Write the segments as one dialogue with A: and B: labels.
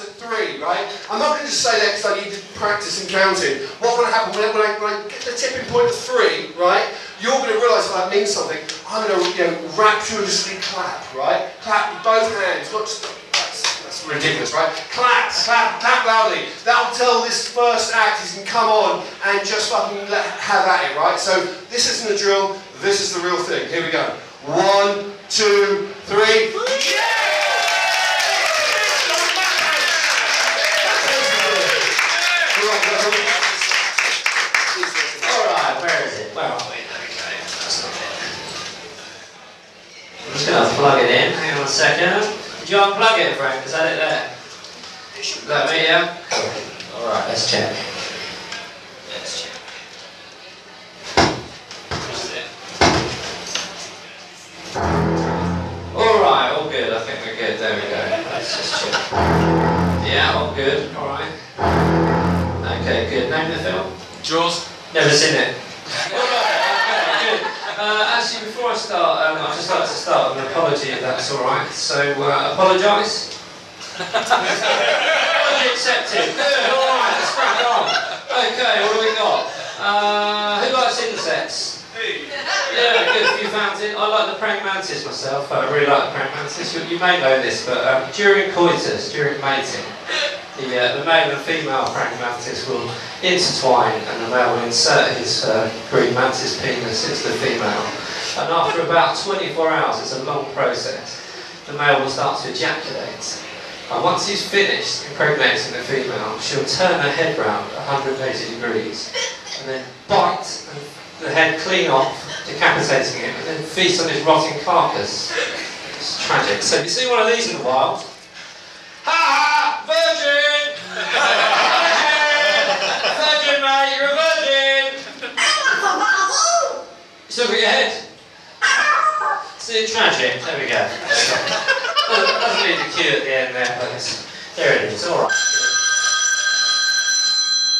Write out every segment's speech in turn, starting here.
A: to three, right? I'm not going to just say that because I need to practice and counting. What will happen when I, when, I, when I get the tipping point of three, right? You're going to realise that that means something. I'm going to you know, rapturously clap, right? Clap with both hands, not just ridiculous, right? Clap, clap, clap loudly. That'll tell this first act he can come on and just fucking let, have at it, right? So this isn't a drill. This is the real thing. Here we go. One, two, three.
B: Oh, Alright, where is it? Where are we? There we go. That's not it. I'm just going to plug it in. Hang on a second. Did you unplug it, Frank? Is that it there? Is that me, yeah? Alright, let's check. Let's check. Alright, all good. I think we're good. There we go. Let's just check. Yeah, all good. Alright. Okay, good. Name the film?
C: Jaws.
B: Never seen it. okay, good. Uh, actually, before I start, um, I'd just like to start with an apology if that's alright. So, uh, apologise. apology accepted. Good, alright, let's crack on. Okay, what do we got? Uh, who likes insects? Yeah, good, a few found it. I like the praying mantis myself. I really like the praying mantis. You, you may know this, but um, during coitus, during mating, the, uh, the male and female praying mantis will intertwine and the male will insert his uh, green mantis penis into the female. And after about 24 hours, it's a long process, the male will start to ejaculate. And once he's finished impregnating the female, she'll turn her head round 180 degrees and then bite the head clean off, decapitating him, and then feast on his rotting carcass. It's tragic. So if you see one of these in the wild, still got your head? See, it's tragic. There we go. Doesn't doesn't need a cue at the end there, but it's, there it is. All right.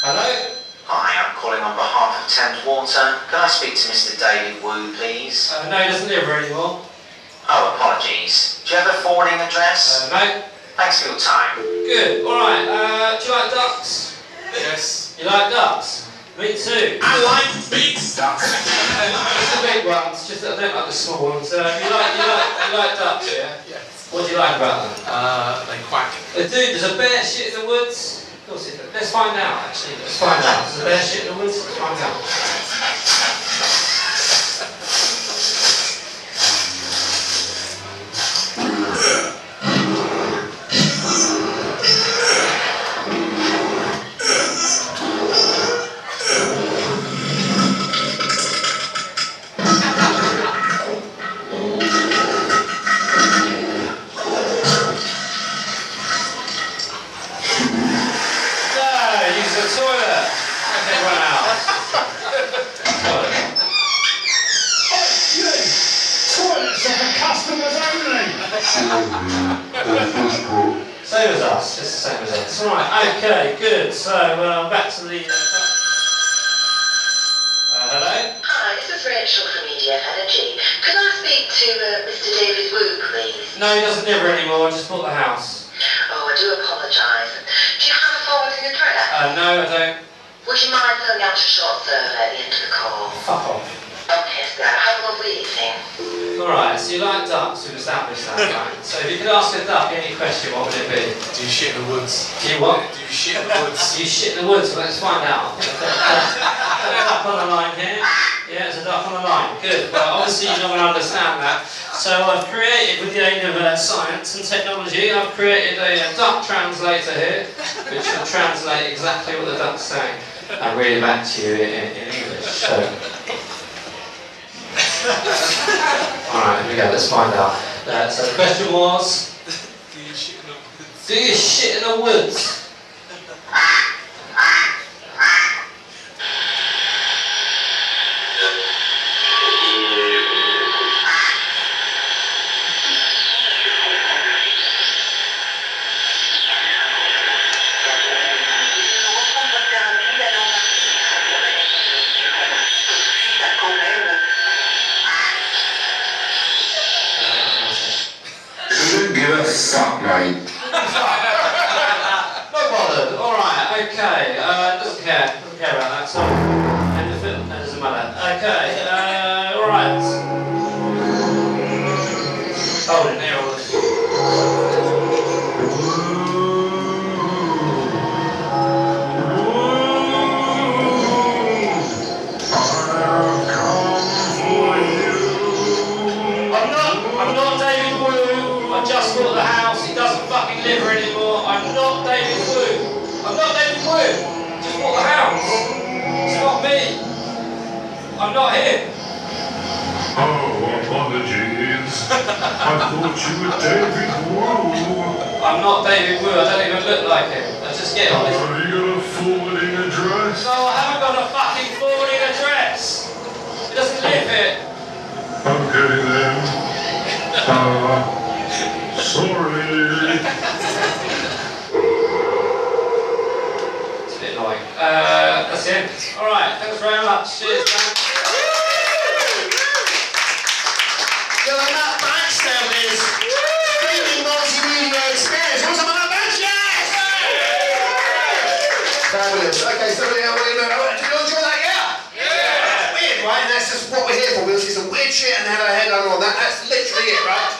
B: Hello.
D: Hi, I'm calling on behalf of Thames Water. Can I speak to Mr. David Wu, please?
B: Uh, no, he doesn't live here anymore.
D: Oh, apologies. Do you have a forwarding address?
B: Uh, no.
D: Thanks for your time.
B: Good. All right. Uh, do you like ducks?
C: Yes.
B: You like ducks? Me too.
C: I like big stuff.
B: Just the big ones. Just I don't like the small ones. Uh, you like you like you like ducks, yeah?
C: Yes.
B: What do you like about them?
C: Uh, they quack.
B: Uh, dude, There's a bear shit in the woods? Of course it does. Let's find out. Actually, let's find out. Does a bear shit in the woods? Let's find out. Everyone. Toilet.
E: Toilets are for customers only.
B: Same as us, just the same as us. Right, okay, good. So, uh, back to the. Uh, hello?
F: Hi, this is Rachel from EDF Energy. Could I speak to uh, Mr. David Wu, please?
B: No, he doesn't live here anymore. I just bought the house.
F: Oh, I do apologise. Do you have a forwarding address?
B: Uh, no, I don't.
F: Would you mind filling out a short survey at the end of the call?
B: Fuck off.
F: Okay, sir. Have a lovely evening.
B: Alright, so you like ducks, we've established that, right? So if you could ask a duck any question, what would it be?
C: Do you shit in the woods?
B: Do you what?
C: Do you shit in the woods?
B: Do You shit in the woods, well, let's find out. There's a duck on the line here. Yeah, there's a duck on the line. Good. Well, obviously you're not going to understand that. So I've created, with the aid of uh, science and technology, I've created a, uh duck translator here, which will translate exactly what the duck's saying and read it back to you in, in English. So. Alright, here we go, let's find out. Uh, so the question was,
C: Do you shit in the woods?
G: great. no bother. All right.
B: Okay. Uh, doesn't care. Doesn't care about that. So. Doesn't fucking live here anymore. I'm not David Wu. I'm not David Wu. Just bought the house. It's not me. I'm not him.
E: Oh, apologies. I thought you were David Wu.
B: I'm not David Wu. I don't even look like him. I just get on this.
E: Have you got a forwarding address?
B: No, I haven't got a fucking forwarding address. He doesn't
E: Uh,
B: that's it. All right. Thanks very much. Cheers, man.
A: So and that badge there is streaming multimedia experience. What's up with that badge? Yes! Fabulous. Okay, so yeah, well, you know, did you enjoy that? Yeah. Yeah. Weird, right? That's just what we're here for. We'll see some weird shit and have our head under on that. That's literally it, right?